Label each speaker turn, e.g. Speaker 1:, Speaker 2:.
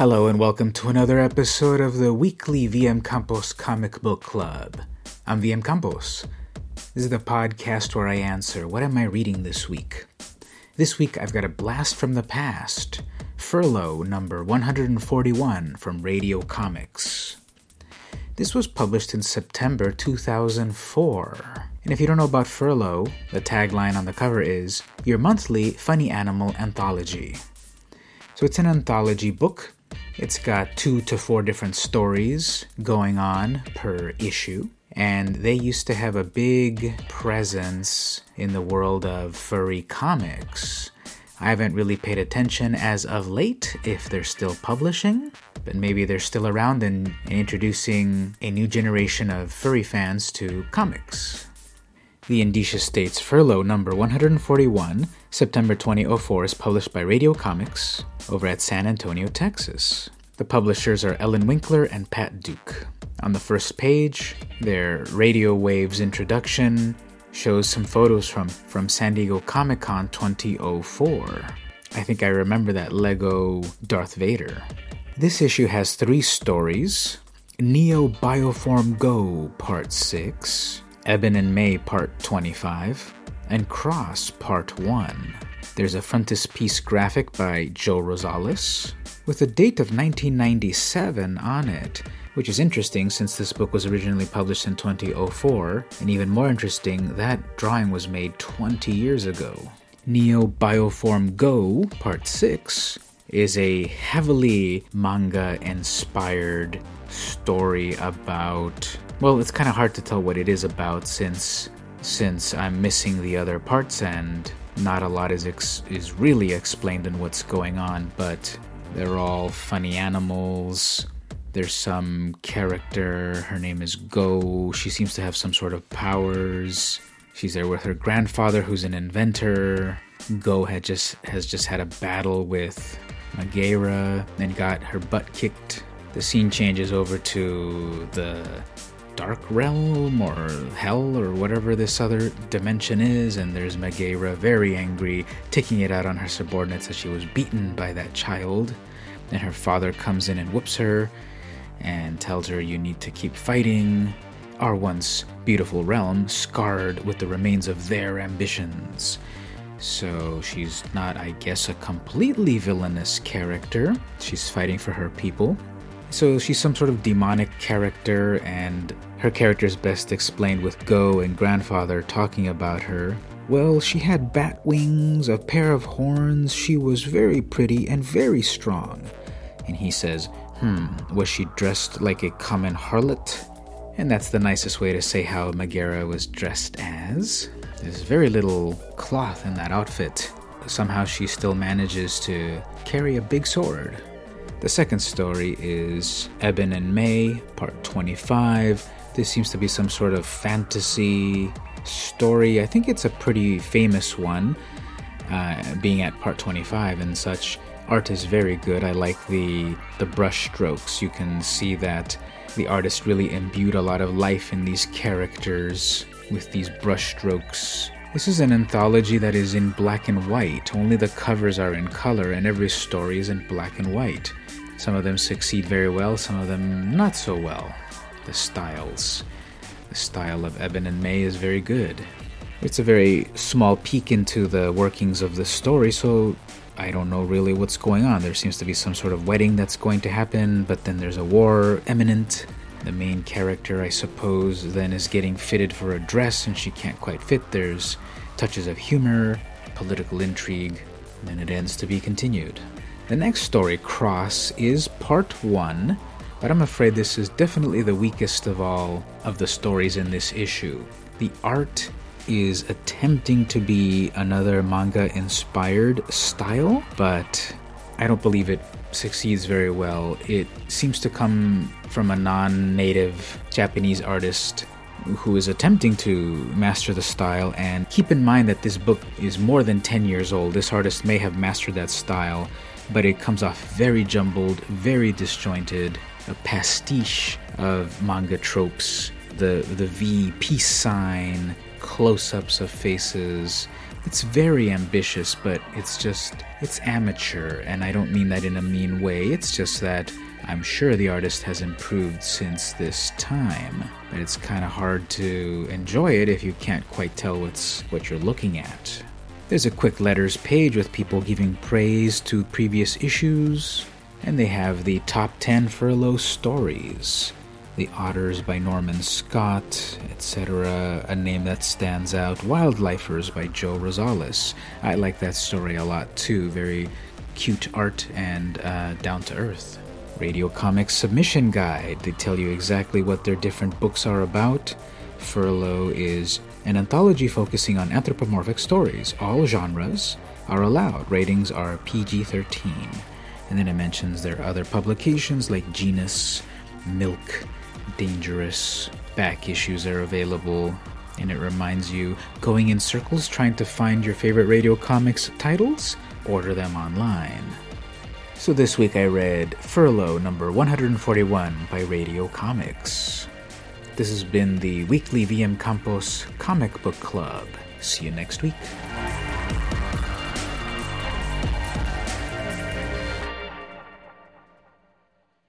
Speaker 1: Hello, and welcome to another episode of the weekly VM Campos Comic Book Club. I'm VM Campos. This is the podcast where I answer what am I reading this week? This week I've got a blast from the past Furrlough number 141 from Radio Comix. This was published in September 2004. And if you don't know about Furrlough, the tagline on the cover is Your Monthly Funny Animal Anthology. So it's an anthology book. It's got two to four different stories going on per issue. And they used to have a big presence in the world of furry comics. I haven't really paid attention as of late if they're still publishing, but maybe they're still around and, introducing a new generation of furry fans to comics. The Indicia States Furrlough number 141, September 2004, is published by Radio Comix over at San Antonio, Texas. The publishers are Elin Winkler and Pat Duke. On the first page, their Radio Waves introduction shows some photos from, from San Diego Comic Con 2004. I think I remember that Lego Darth Vader. This issue has three stories Neo Bioform Go Part 6, Eben and May Part 25, and Cross Part 1. There's a frontispiece graphic by Joe Rosales with a date of 1997 on it which is interesting since this book was originally published in 2004, and even more interesting, that drawing was made 20 years ago. Neo Bioform Go, Part 6, is a heavily manga inspired story about. Well, it's kind of hard to tell what it is about since since I'm missing the other parts and not a lot is ex- is really explained in what's going on, but they're all funny animals, there's some character, her name is Go. She seems to have some sort of powers. She's there with her grandfather who's an inventor. Go had just has just had a battle with Megara and got her butt kicked. The scene changes over to the dark realm or hell or whatever this other dimension is, and there's Megara very angry, taking it out on her subordinates as she was beaten by that child. And her father comes in and whoops her, and tells her you need to keep fighting our once beautiful realm scarred with the remains of their ambitions. So she's not, I guess, a completely villainous character. She's fighting for her people. So she's some sort of demonic character, and her character is best explained with Go and grandfather talking about her. Well, she had bat wings, a pair of horns, she was very pretty and very strong. And he says, Hmm, was she dressed like a common harlot? And that's the nicest way to say how Megara was dressed as. There's very little cloth in that outfit. Somehow she still manages to carry a big sword. The second story is Eben and May, part 25. This seems to be some sort of fantasy story. I think it's a pretty famous one, uh, being at part 25 and such art is very good. I like the the brush strokes. You can see that the artist really imbued a lot of life in these characters with these brush strokes. This is an anthology that is in black and white. Only the covers are in color and every story is in black and white. Some of them succeed very well, some of them not so well. The styles. The style of Eben and May is very good. It's a very small peek into the workings of the story, so I don't know really what's going on. There seems to be some sort of wedding that's going to happen, but then there's a war imminent. The main character, I suppose, then is getting fitted for a dress and she can't quite fit. There's touches of humor, political intrigue, and it ends to be continued. The next story, Cross, is part one, but I'm afraid this is definitely the weakest of all of the stories in this issue. The art is attempting to be another manga inspired style, but I don't believe it succeeds very well. It seems to come from a non native Japanese artist who is attempting to master the style. And keep in mind that this book is more than 10 years old. This artist may have mastered that style, but it comes off very jumbled, very disjointed, a pastiche of manga tropes. The, the V peace sign, close ups of faces, It's very ambitious, but it's just, it's amateur, and I don't mean that in a mean way. It's just that I'm sure the artist has improved since this time, but it's kind of hard to enjoy it if you can't quite tell what's what you're looking at. There's a quick letters page with people giving praise to previous issues, and they have the top 10 Furrlough stories. The Otters by Norman Scott, etc. A name that stands out. Wildlifers by Joe Rosales. I like that story a lot too. Very cute art and uh, down to earth. Radio Comix Submission Guide. They tell you exactly what their different books are about. Furrlough is an anthology focusing on anthropomorphic stories. All genres are allowed. Ratings are PG 13. And then it mentions their other publications like Genus, Milk, Dangerous. Back issues are available. And it reminds you going in circles trying to find your favorite Radio Comix titles? Order them online. So this week I read Furrlough number 141 by Radio Comix. This has been the weekly VM Campos Comic Book Club. See you next week.